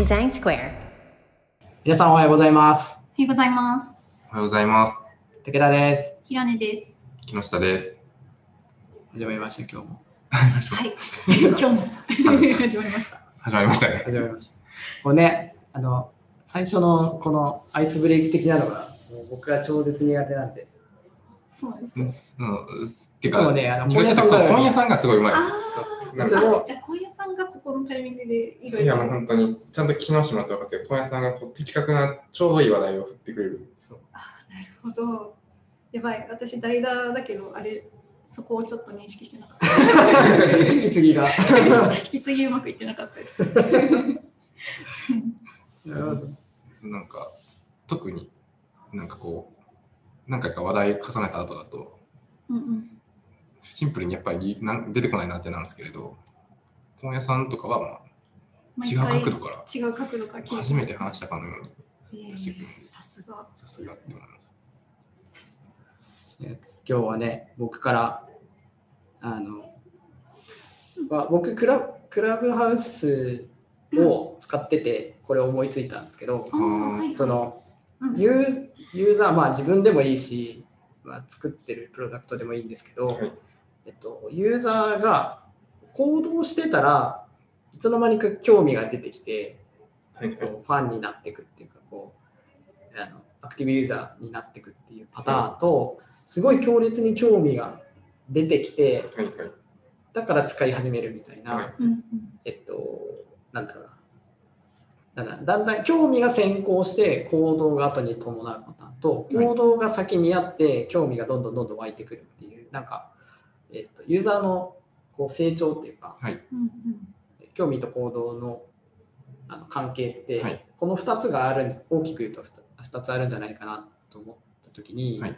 デザインスクエア。皆さんおはようございます。おはようございます。おはようございます。武田です。ひらねです。木下です。始まりました、今日も。はい。今日も始まりました。始まりましたね。始まりました。こうね、あの、最初のこのアイスブレイク的なのが、もう僕は超絶苦手なんで。そうなんですか。うん、うんていつもねあの苦手だ本屋さんがさんがすごいうまい。あそうあ。じゃあ、今夜さんがここのタイミングでいろいやもう。本当にちゃんと機能してもらって分かるんですけど、本屋さんがこう的確なちょうどいい話題を振ってくれる。そうあーなるほど。やばい。私、代打だけど、あれ、そこをちょっと認識してなかった。引き継ぎが。引き継ぎうまくいってなかったです。なるほどなんか特になんかこう何回か話題重ねた後だとうんうん。シンプルにやっぱりなん出てこないなってなるんですけれど、本屋さんとかはまあ違う角度から違う角度から初めて話したかのようにさすが。さすがって思います。え今日はね、僕から、あの、まあ、僕クラ、クラブハウスを使ってて、これ思いついたんですけど、あーはいその、うんユーユーザー、まあ自分でもいいし、まあ、作ってるプロダクトでもいいんですけど、はい。えっと、ユーザーが行動してたらいつの間にか興味が出てきて、はい。はいこうファンになっていくっていうかこうあのアクティブユーザーになっていくっていうパターンと、すごい強烈に興味が出てきてはいはい。だから使い始めるみたいな、えっとなんだろうなだんだんだんだん興味が先行して行動が後に伴うパターンとはい。行動が先にあって興味がどんどんどんどん湧いてくるっていうなんか、えっと、ユーザーのこう成長っていうかはい。興味と行動のあの関係って、はい。この2つがあるん大きく言うと 2, つあるんじゃないかなと思った時に、はい。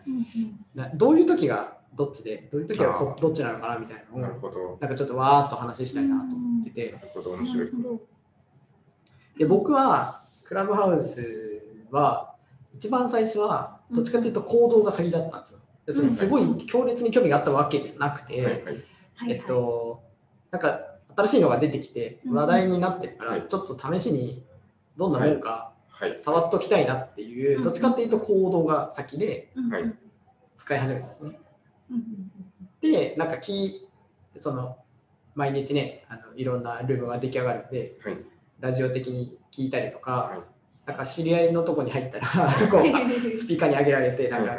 どういう時がどっちでどういう時はどっちなのかなみたいななのをるほど。なんかちょっとわーっと話したいなと思ってて。なるほど、面白いで僕はクラブハウスは一番最初はどっちかというと行動が先だったんですよ。でそれすごい強烈に興味があったわけじゃなくて、はいはい。えっとなんか新しいのが出てきてうん話題になってるから、はいちょっと試しにどんなもんかはい。触っときたいなっていう、うんどっちかっていうと行動が先で使い始めたんですね。でなんかきその毎日ねあのいろんなルームが出来上がるんではい。ラジオ的に聞いたりとか、はいなんか知り合いのとこに入ったら こう スピーカーに上げられてなんか、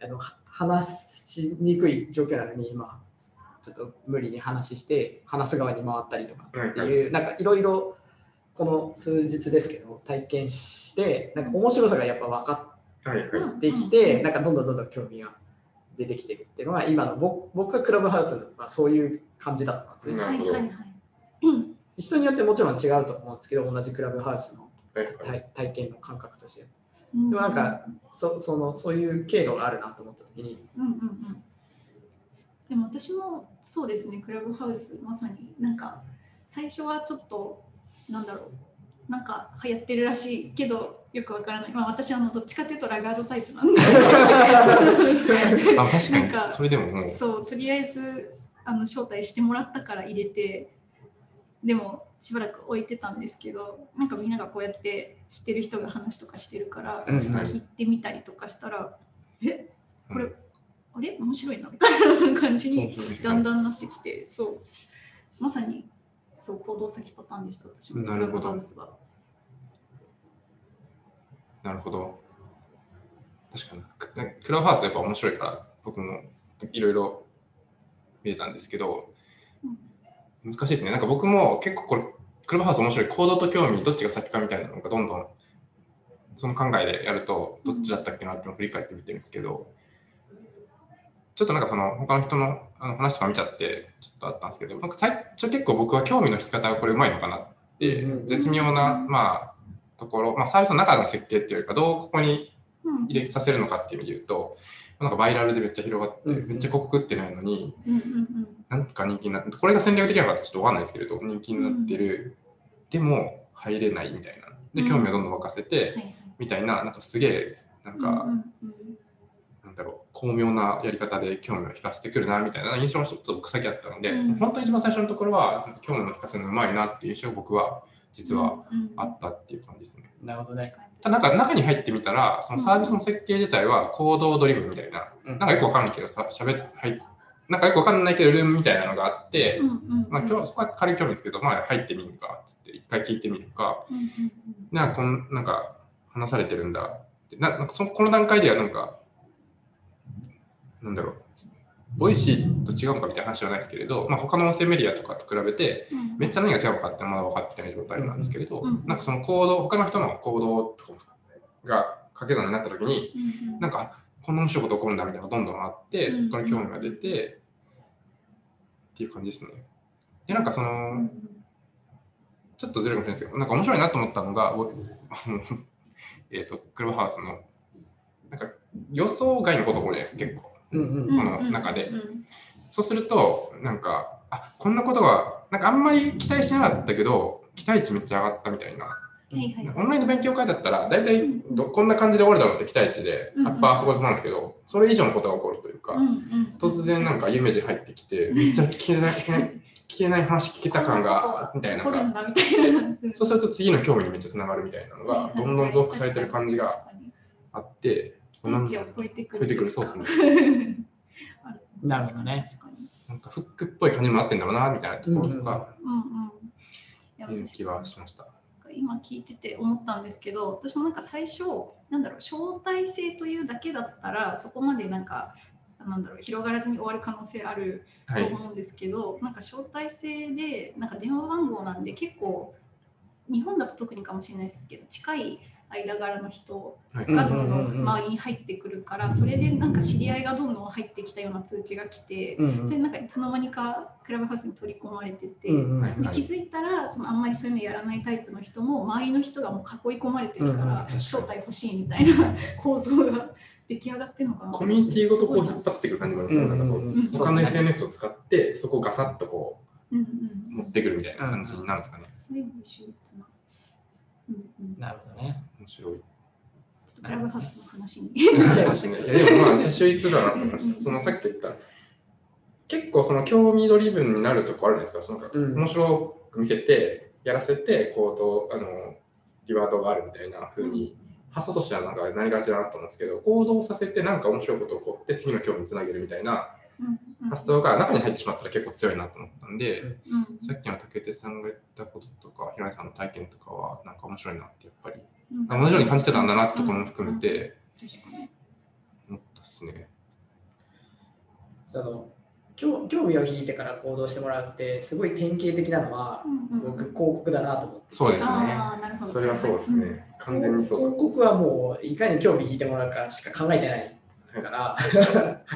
あのは話しにくい状況なのに今ちょっと無理に話して話す側に回ったりとかっていう、なんかいろいろこの数日ですけど体験してなんか面白さがやっぱ分かはいはい。ってきて、なんかどんどんどんどん興味が出てきてるっていうのが今の僕僕がクラブハウスはそういう感じだったんですね。なるほどはいはいはい。うん人によってもちろん違うと思うんですけど同じクラブハウスの。体体験の感覚としてうんでもなんかそそのそういう経路があるなと思った時にうんうんうん。でも私もそうですね、クラブハウス、まさになんか最初はちょっと、なんだろう、なんか流行ってるらしいけど、よくわからない。まあ私はあのどっちかっていうとラガードタイプなんで、あ、確かに。なんかそれでももう。そう、とりあえずあの招待してもらったから入れて、でもしばらく置いてたんですけど、なんかみんながこうやって知ってる人が話とかしてるから、うんちょっと聞いてみたりとかしたら、えこれ、うんあれ？面白いな。みたいな感じにだんだんなってきて、そう、まさにそう行動先パターンでした、私も。なるほど。なるほど。確かに。ねクラブハウスやっぱ面白いから、僕もいろいろ見えたんですけど、難しいですね。なんか僕も結構これ、クラブハウス面白い。行動と興味、どっちが先かみたいなのがどんどん、その考えでやると、どっちだったっけなっていうのを振り返ってみてるんですけど、ちょっとなんかその他の人のあの話とか見ちゃって、ちょっとあったんですけど、なんか最初結構僕は興味の引き方がこれうまいのかなって絶妙な、まあ、ところ、まあ、サービスの中の設計っていうよりか、どうここにうん入れさせるのかっていう意味で言うと、なんかバイラルでめっちゃ広がって、うんめっちゃ広告ってないのに、うんうんなんか人気になって、これが戦略的なのかちょっとわかんないですけれど、人気になってる、でも入れないみたいな。で、うん。興味をどんどん沸かせて、はいはい。みたいな、なんかすげえ、なんか、うんうんうん。なんだろう、巧妙なやり方で興味を引かせてくるなみたいな。印象がちょっと僕先あったので、うん。本当に一番最初のところは興味を引かせるのうまいなっていう印象を僕は実はうんあったっていう感じですね。なるほどね。ただなんか中に入ってみたら、そのサービスの設計自体は行動ドリブンみたいな、うん。なんかよくわかんないけどさ、しゃべはい、なんかよくわかんないけど、ルームみたいなのがあって、うんうんまあ、今日そこは軽い興味ですけど、まあ、入ってみるかっつって、一回聞いてみるか、うんうんなんかこんなんか話されてるんだって、ななんかそのこの段階ではなんか、なんだろう、ボイシーと違うのかみたいな話はないですけれど、まあ、他の音声メディアとかと比べて、うん。めっちゃ何が違うのかってまだ分かってない状態なんですけれど、うんなんかその行動、他の人の行動とかが掛け算になった時に、なんか、あこんな面白いこと起こるんだみたいなのがどんどんあって、そこから興味が出て、っていう感じですね。で、なんかその、うんちょっとずれるかもしれないですけど、なんか面白いなと思ったのが、えっと、クラブハウスの、なんか予想外のこと起こるじゃないですか、結構。うんうんその中で。うんそうすると、なんか、あこんなことが、なんかあんまり期待してなかったけど、期待値めっちゃ上がったみたいな。はいはい。オンラインの勉強会だったら、大体どこんな感じで終わるだろうって期待値で、うんやっぱあそこで止まるんですけど、それ以上のことが起こるというか、うんうん突然なんか有名人入ってきて、めっちゃ聞けない、聞けない、話聞けた感が、みたいなが、だみたいな。そうすると次の興味にめっちゃつながるみたいなのが、どんどん増幅されてる感じがあって、を超えてくる。超えてくるそうですね。なるほどね。なんかフックっぽい感じにもなってんだろうな、みたいなところとか、うんうん。気はしました。今聞いてて思ったんですけど私もなんか最初なんだろう招待制というだけだったらそこまでなんかなんだろう広がらずに終わる可能性あるはい。と思うんですけど、なんか招待制でなんか電話番号なんで結構日本だと特にかもしれないですけど近い間柄の人はい。がどんどん周りに入ってくるからそれでなんか知り合いがどんどん入ってきたような通知が来てそれなんかいつの間にかクラブハウスに取り込まれてて。で気づいたらそのあんまりそういうのやらないタイプの人も周りの人がもう囲い込まれてるかうんら招待欲しいみたいな構造が出来上がってるのかな。コミュニティごとこう引っ張っていく感じもあるうんなんかそううんうん。他の SNS を使って、そこをガサッとこうんうんう持ってくるみたいな感じになるんですかね。そう。いう秀逸な、うんうん、なるほどね。面白い。ちょっとクラブハウスの話にそうですね。いやでもまあ、私はいつだなと思いました。そのさっき言った、結構その興味ドリブンになるとこあるじゃないですか。そのなんかうん面白く見せて、やらせて、行動、あの、リワードがあるみたいな風に、発想としてはなんかなりがちだなと思うんですけど、行動させてなんか面白いこと起こって、次の興味につなげるみたいなうんうん発想が中に入ってしまったら結構強いなと思ったんで、うん。さっきの竹手さんが言ったこととか、平井さんの体験とかは、なんか面白いなって、やっぱり、うん。同じように感じてたんだなってところも含めて、確かに。思ったっすね。その興興味を引いてから行動してもらうってすごい典型的なのはうんうん。僕広告だなと思ってそうですね。あーなるほど。それはそうですね。完全にそう。広告はもういかに興味引いてもらうかしか考えてないからは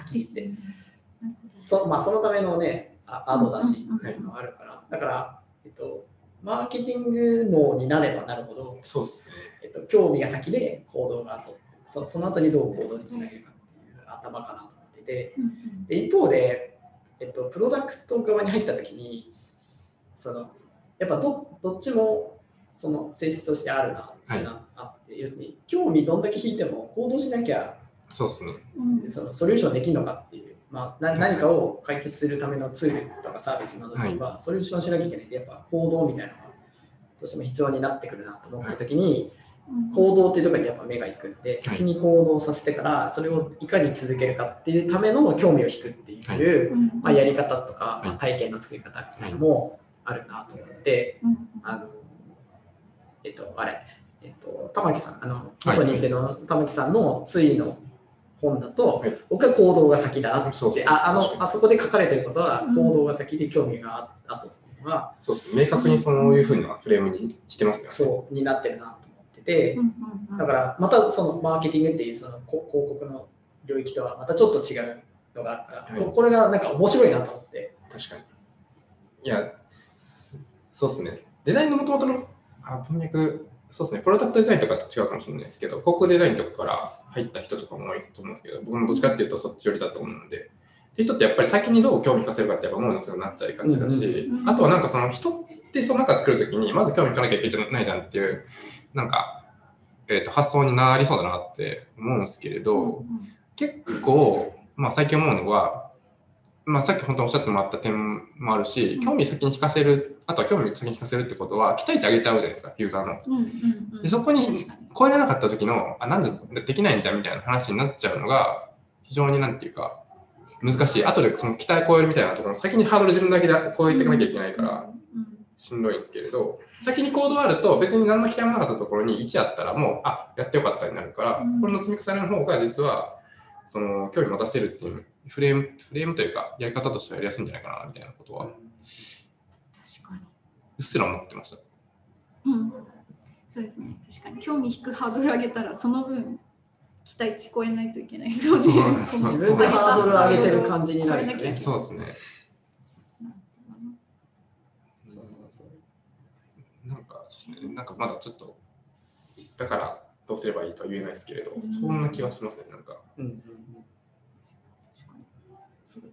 っきり言って そ,、まあ、そのためのねあアドだしっていうのがあるから。だから、えっと、マーケティング脳になればなるほど、そうですね。えっと、興味が先で行動が後。そその後にどう行動につなげるかっていう頭かなと思ってて。で一方で、えっと、プロダクト側に入った時にそのやっぱどどっちもその性質としてあるなってな、あって要するに興味どんだけ引いても行動しなきゃそうですね。うん。そのソリューションできるのかっていう、まあ、な何かを解決するためのツールとかサービスなどにはソリューションしなきゃいけないやっぱ行動みたいなのがどうしても必要になってくるなと思った時に、うん行動っていうところにやっぱ目が行くんで、先に行動させてからそれをいかに続けるかっていうための興味を引くっていう、うんまあ、やり方とか、はい。まあ、体験の作り方みたいなのもあるなと思って、うん。あのえっとあれえっと玉木さんあの元認定の玉木さんの追の本だと、はい僕は行動が先だなってそうですああのあそこで書かれてることはうん行動が先で興味があったというのは、そうですね。明確にそういうふうなフレームにしてますよね。そうになってるなと思ってて、うんうんうんだからまたそのマーケティングっていうそのこ広告の領域とはまたちょっと違うのがあるから、はいここれがなんか面白いなと思って。確かに。いや、そうですね。デザインのもともとのあ文脈、そうですね。プロダクトデザインとかと違うかもしれないですけど、広告デザインとかから入った人とかも多いと思うんですけど、僕もどっちかっていうとそっち寄りだと思うので、って人ってやっぱり先にどう興味させるかってやっぱ思うのすぐなっちゃいがちだし、あとはなんかその人ってその中作るときにまず興味いかなきゃいけないじゃんっていう、なんか、えー、と発想になりそうだなって思うんですけれど、結構、まあ、最近思うのは、まあ、さっき本当おっしゃってもらった点もあるしうん、興味先に引かせる、あとは興味先に引かせるってことは、期待値上げちゃうじゃないですか、ユーザーの。うんうんうん。でそこに超えられなかった時の、あ、なんでできないんじゃんみたいな話になっちゃうのが、非常になんていうか、難しい。後でその期待を超えるみたいなところ、先にハードル自分だけで超えていかなきゃいけないから、うんしんどいんですけれど、先にコードあると、別に何の期待もなかったところに1あったら、もう、あやってよかったになるから、うん。これの積み重ねの方が実は、その興味持たせるっていうフレーム、フレームというか、やり方としてはやりやすいんじゃないかなみたいなことは、う確かに。っすら思ってました。うん、そうですね。確かに。興味引くハードル上げたらその分期待値超えないといけないそうそうね。そう自分でハードル上げてる感じになるよね。そうですね。そうそうそう。なんか、そうですね、なんかまだちょっと、だからどうすればいいとは言えないですけれど、うん。そんな気はしますね、なんか。うんうんそう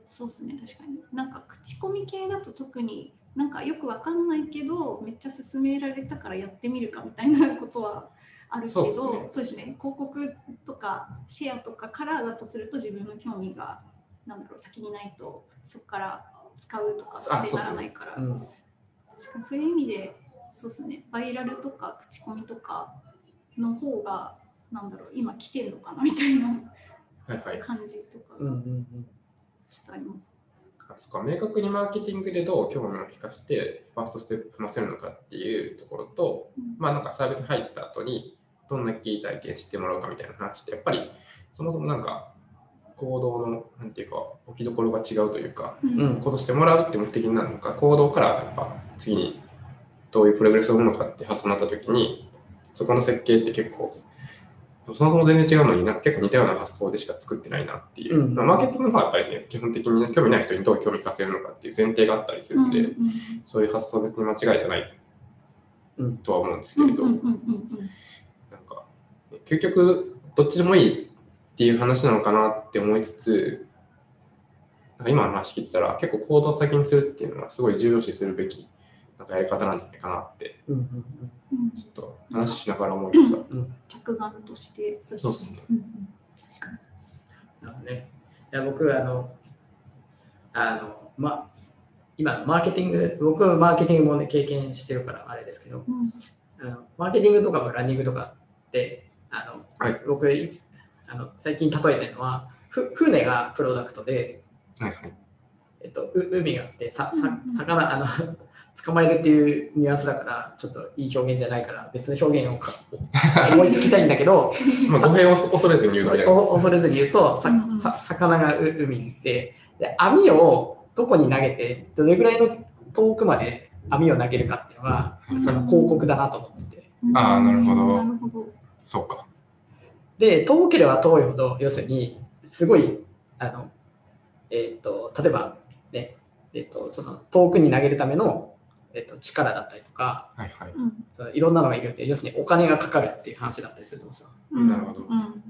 そうですね確かに。なんか口コミ系だと特になんかよくわかんないけどめっちゃ勧められたからやってみるかみたいなことはあるけどそうですね。広告とかシェアとかからだとすると自分の興味がなんだろう先にないとそこから使うとかってならないから、うんうん。確かにそういう意味でそうですねバイラルとか口コミとかの方がなんだろう今来てるのかなみたいなはいはい。感じとかうんうがんうんちょっとあります。だからそっか明確にマーケティングでどう興味を引かしてファーストステップ踏ませるのかっていうところと、うんまあなんかサービス入った後にどんなキー体験してもらうかみたいな話ってやっぱりそもそもなんか行動のなんていうか置きどころが違うというかうんうん行動してもらうって目的になるのか行動からやっぱ次にどういうプログレスを生むのかって発想になった時にそこの設計って結構そもそも全然違うのにな結構似たような発想でしか作ってないなっていう、うん。まあ、マーケティングの方はやっぱりね基本的に、ね、興味ない人にどう興味かせるのかっていう前提があったりするんで、うんうんそういう発想は別に間違いじゃないうんとは思うんですけれど、なんか究極どっちでもいいっていう話なのかなって思いつつなんか今の話聞いてたら結構行動を先にするっていうのはすごい重要視するべきなんかやり方なんじゃないかなってうんうんうんちょっと話しながら思いました。着眼としてそうですねうんうん確かに。なるほどね。いや僕あの、あの、ま、今のマーケティング、僕はマーケティングも、ね、経験してるからあれですけど、うんあのマーケティングとかランニングとかって、あのはい僕いつあの最近例えてるのは、ふ船がプロダクトで、はいはい。えっと、う海があってささ魚あの捕まえるっていうニュアンスだからちょっといい表現じゃないから別の表現をか 思いつきたいんだけどまあ語弊を恐れずに言うだけで。お恐れずに言うとさうんうんさ魚がう海にいてで網をどこに投げてどれぐらいの遠くまで網を投げるかっていうのがうんその広告だなと思っててあーなるほどなるほど。そうか。で遠ければ遠いほど要するにすごいあのえっ、と例えばねえっ、とその遠くに投げるための、えっと力だったりとかはいはい。うん。そのいろんなのがいるんで要するにお金がかかるっていう話だったりすると思うんですよ。うん。なるほどうん。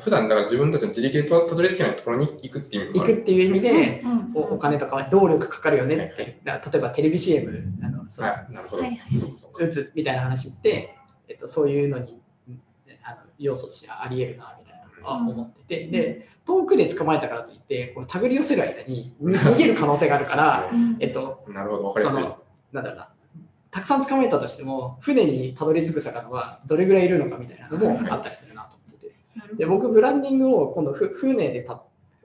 普段だから自分たちの自力でたどり着けないところに行くっていう意味行くっていう意味で、うん。おお金とかは労力かかるよねって、はい例えばテレビ CM あのそのはい、なるほど。はいはい。そうかそうか。打つみたいな話って、えっと、そういうのにあの要素としてありえるなみたいなのは思ってて、で遠くで捕まえたからといってこう手繰り寄せる間にに逃げる可能性があるから、うん。えっと、なるほど、わかりやすいです。なんだろうな。たくさん捕まえたとしても船にたどり着く魚はどれぐらいいるのかみたいなのもあったりするなと思ってて。で僕ブランディングを今度ふ船でた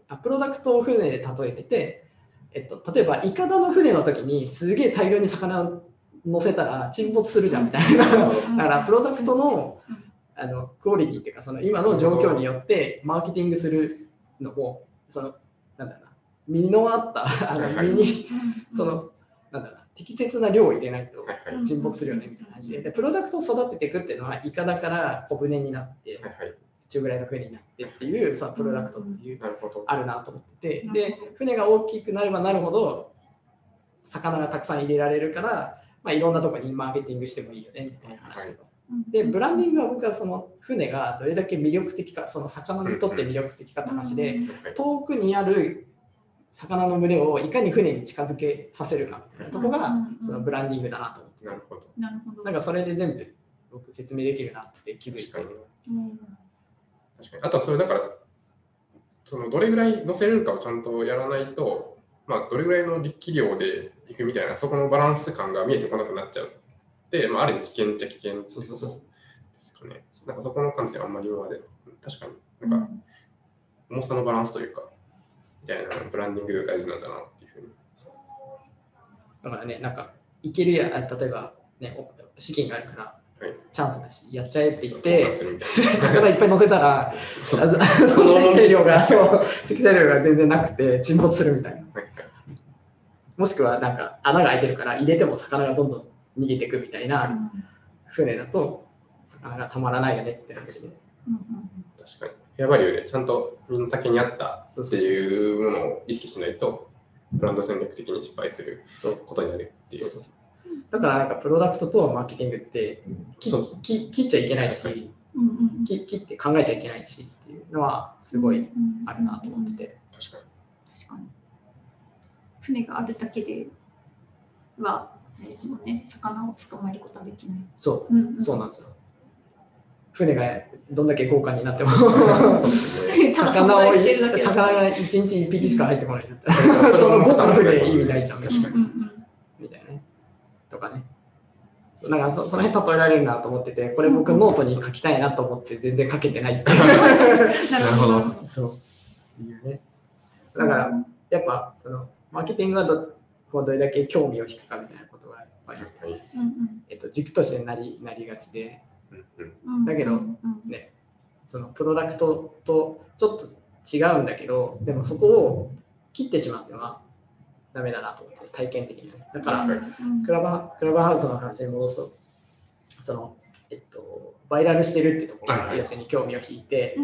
あプロダクトを船で例えてて、えっと、例えばイカダの船の時にすげえ大量に魚を乗せたら沈没するじゃんみたいな、うん。だからプロダクトのうん。あのクオリティっていうかその今の状況によってマーケティングするのもそのなんだろうな身のあったあの身にうん。そのなんだろうな適切な量を入れないと。沈没するよねみたいな話で。でプロダクトを育てていくっていうのはイカダから小舟になって。中ぐらいの船になってっていうそのプロダクトっていう。あるなと思ってて。うんで船が大きくなればなるほど魚がたくさん入れられるから、まあ、いろんなところにマーケティングしてもいいよねみたいな話と。でブランディングは僕はその船がどれだけ魅力的かその魚にとって魅力的かって話で遠くにある魚の群れをいかに船に近づけさせるかみたいなとこがうんそのブランディングだなと思ってなるほど。なるほど。なんかそれで全部僕説明できるなって気づいて確かに。うん確かに。あとはそれだから、そのどれぐらい載せれるかをちゃんとやらないと、まあ、どれぐらいの力量でいくみたいな、そこのバランス感が見えてこなくなっちゃう。で、まあ、ある意味危険っちゃ危険そうそうそうですかね。なんかそこの観点はあんまり今まで、確かに、うなんか重さのバランスというか、みたいなブランディングで大事なんだなっていうふうに。だからね、なんか、いけるや、あ例えば、ね、お資金があるから、はいチャンスだし、やっちゃえって言って、魚いっぱい乗せたら、あそうそその 積載量が、そう、積載量が全然なくて沈没するみたいな。もしくは、なんか、穴が開いてるから、入れても魚がどんどん逃げていくみたいな船だと、魚がたまらないよねって話で。確かに。フェアバリューでちゃんと身の丈に合ったっていうものを意識しないと、ブランド戦略的に失敗するそう。ことになるっていう。そうそうそう。だから、なんか、プロダクトとマーケティングって、きそうそう。き切っちゃいけないし、はいき切って考えちゃいけないしっていうのは、すごいあるなと思ってて。確かに。確かに。船があるだけではあれですもんね。魚を捕まえることはできない、そう。うんうん。そうなんですよ。船がどんだけ豪華になっても 魚を在してるだけだ魚が1日1匹しか入ってこないんだったら、その豪華な船で意味ないじゃん、確かにみたいなね。とかね。なんかそその辺例えられるなと思ってて、これ僕ノートに書きたいなと思って全然書けてないっていう。なるほどそう。いうね。だから、やっぱそのマーケティングはどこうどれだけ興味を引くかみたいなことがやっぱり、えっと、軸としてなりなりがちで、だけどうんね、そのプロダクトとちょっと違うんだけど、でもそこを切ってしまってはダメだなと思って、体験的にはね。だから、うんクラバクラブハウスの話に戻すと、その、えっと、バイラルしてるってところが、要するに興味を引いて、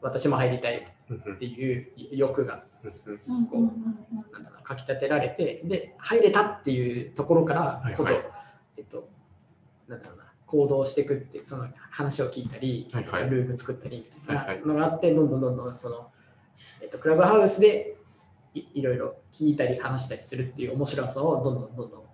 私も入りたいっていう欲がうんうなんだろうかき立てられて、で、入れたっていうところから、はいはい。ことえっと、なんだろうな、行動していくっていう、その話を聞いたり、はいはいルーム作ったりみたいはいはないのがあって、どんどんどんどんその、えっと、クラブハウスでいいろいろ聞いたり話したりするっていう面白さをどんどんどんどん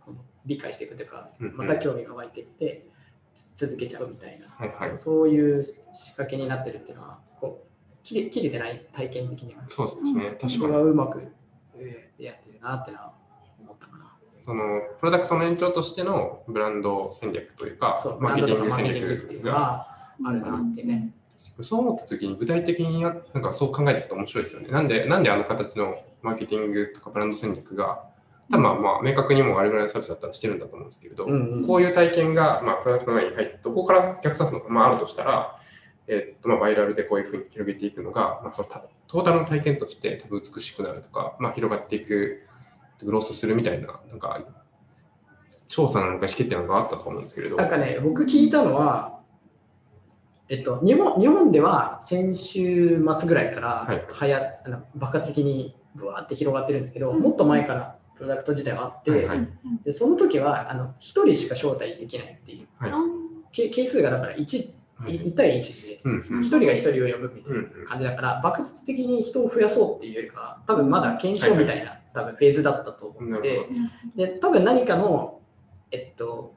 この理解していくというか、また興味が湧いていって、つ続けちゃうみたいな、はいはい。そういう仕掛けになってるっていうのは、こう切れ切れてない体験的には、そうですね。確かに。うまくえーやってるなってのは思ったかな。そのプロダクトの延長としてのブランド戦略というかマーケティング戦略が、あるなってね。そう思った時に具体的にやなんかそう考えていくと面白いですよね。なんで、なんであの形のマーケティングとかブランド戦略が、多分まあまあ明確にもうあれぐらいのサービスだったらしてるんだと思うんですけれど、うんうんこういう体験が、まあ、プロダクトの前に入って、どこから逆算するのか、まあ、あるとしたら、えっとまあ、バイラルでこういうふうに広げていくのが、まあ、そのたトータルの体験として多分美しくなるとか、まあ、広がっていく、グロースするみたいな、なんか、調査なのか意思決定なのかあったと思うんですけれど、なんかね、僕聞いたのは、えっと、日本日本では先週末ぐらいからはい。はや、あの爆発的にぶわーって広がってるんだけど、うん。もっと前からプロダクト自体はあって、はいはい。でその時はあの1人しか招待できないっていう、はい。け係数がだから 1, はい。1対1で、うん。うん1人が1人を呼ぶみたいな感じだから、爆発的に人を増やそうっていうよりかは、多分まだ検証みたいな、多分フェーズだったと思ってて。なるほ、で、多分何かの、えっと、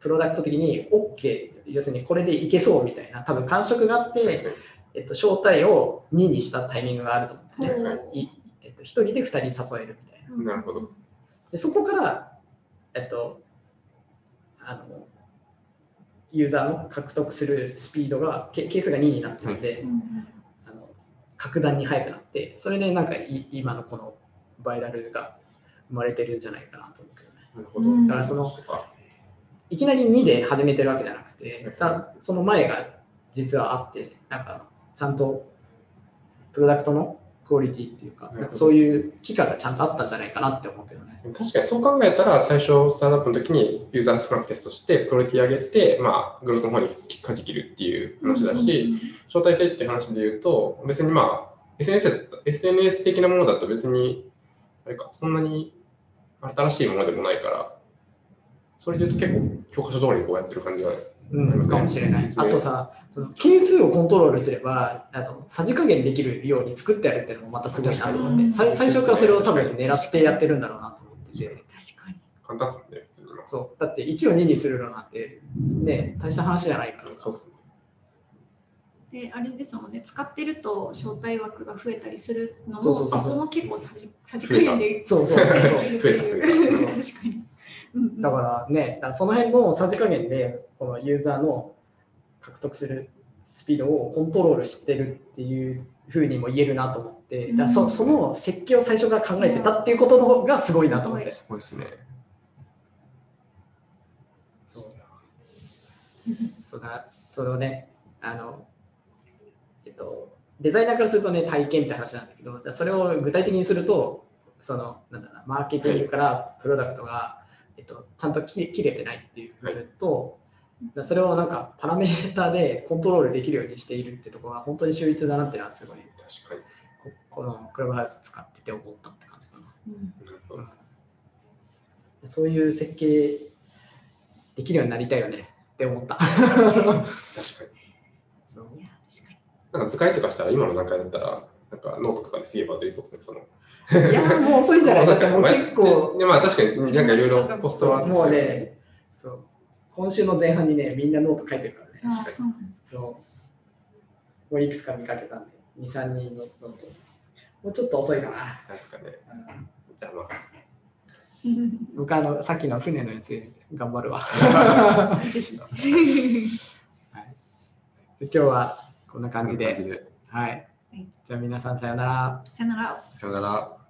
プロダクト的に OK、要するにこれでいけそうみたいな、多分感触があって、えっと、招待を2にしたタイミングがあると思ってね、はいい。えっと、1人で2人誘えるみたいな。なるほど。でそこから、えっと、あの、ユーザーの獲得するスピードが、ケケースが2になってるんで、あの格段に速くなって、それでなんかい今のこのバイラルが生まれてるんじゃないかなと思うけどね。なるほど。うんだからそのいきなり2で始めてるわけじゃなくて、たその前が実はあって、なんかちゃんとプロダクトのクオリティっていうか、かそういう期間がちゃんとあったんじゃないかなって思うけどね。確かにそう考えたら、最初、スタートアップの時にユーザー少なくテストして、クオリティ上げて、まあ、グロスの方に舵切るっていう話だし、招待制っていう話で言うと、別にまあ、SNS, SNS 的なものだと別に、あれか、そんなに新しいものでもないから、それで言うと結構教科書通りにこうやってる感じが、うん、かもしれない。あとさ、その係数をコントロールすれば、あのさじ加減できるように作ってやるっていうのもまたすごいなと思って、確かにさ最初からそれを多分狙ってやってるんだろうなと思ってて、確かに。簡単ですもんね。そう、だって1を2にするのなんて、ね、大した話じゃないからさ。そうっすね。であれですもんね使ってると招待枠が増えたりするのもそこも結構さじさじ加減でそうそうそう増えた増えた確かに、うんうんだからね、その辺のさじ加減で、このユーザーの獲得するスピードをコントロールしてるっていうふうにも言えるなと思って、だそうんその設計を最初から考えてたっていうことの方がすごいなと思って。すごいですね。そうそうだ、そのね、あの、えっと、デザイナーからするとね、体験って話なんだけど、それを具体的にすると、その、なんだろうな、マーケティングからプロダクトが、えっと、ちゃんと切切れてないっていう部分と、だからそれをなんかパラメータでコントロールできるようにしているってところが本当に秀逸だなっていうのはすごい、確かに。ここのクラブハウス使ってて思ったって感じかな。うんなるほどそういう設計できるようになりたいよねって思った。確かに。そうなんか図解とかしたら今の段階だったら、なんかノートとかですげえバズりそうですね。そのいや、もう遅いんじゃない？だってもう結構、ででまあ確かになんかいろいろポストはもうね、そう、今週の前半にね、みんなノート書いてるからね。あそうなんですそう。もういくつか見かけたんで、2、3人のノート。もうちょっと遅いかな。なんですかね。うんじゃあまあ、僕あの、さっきの船のやつ頑張るわ。ぜひ今日はこんな感じで。はい。じゃあ皆さんさようなら。さよならさよなら。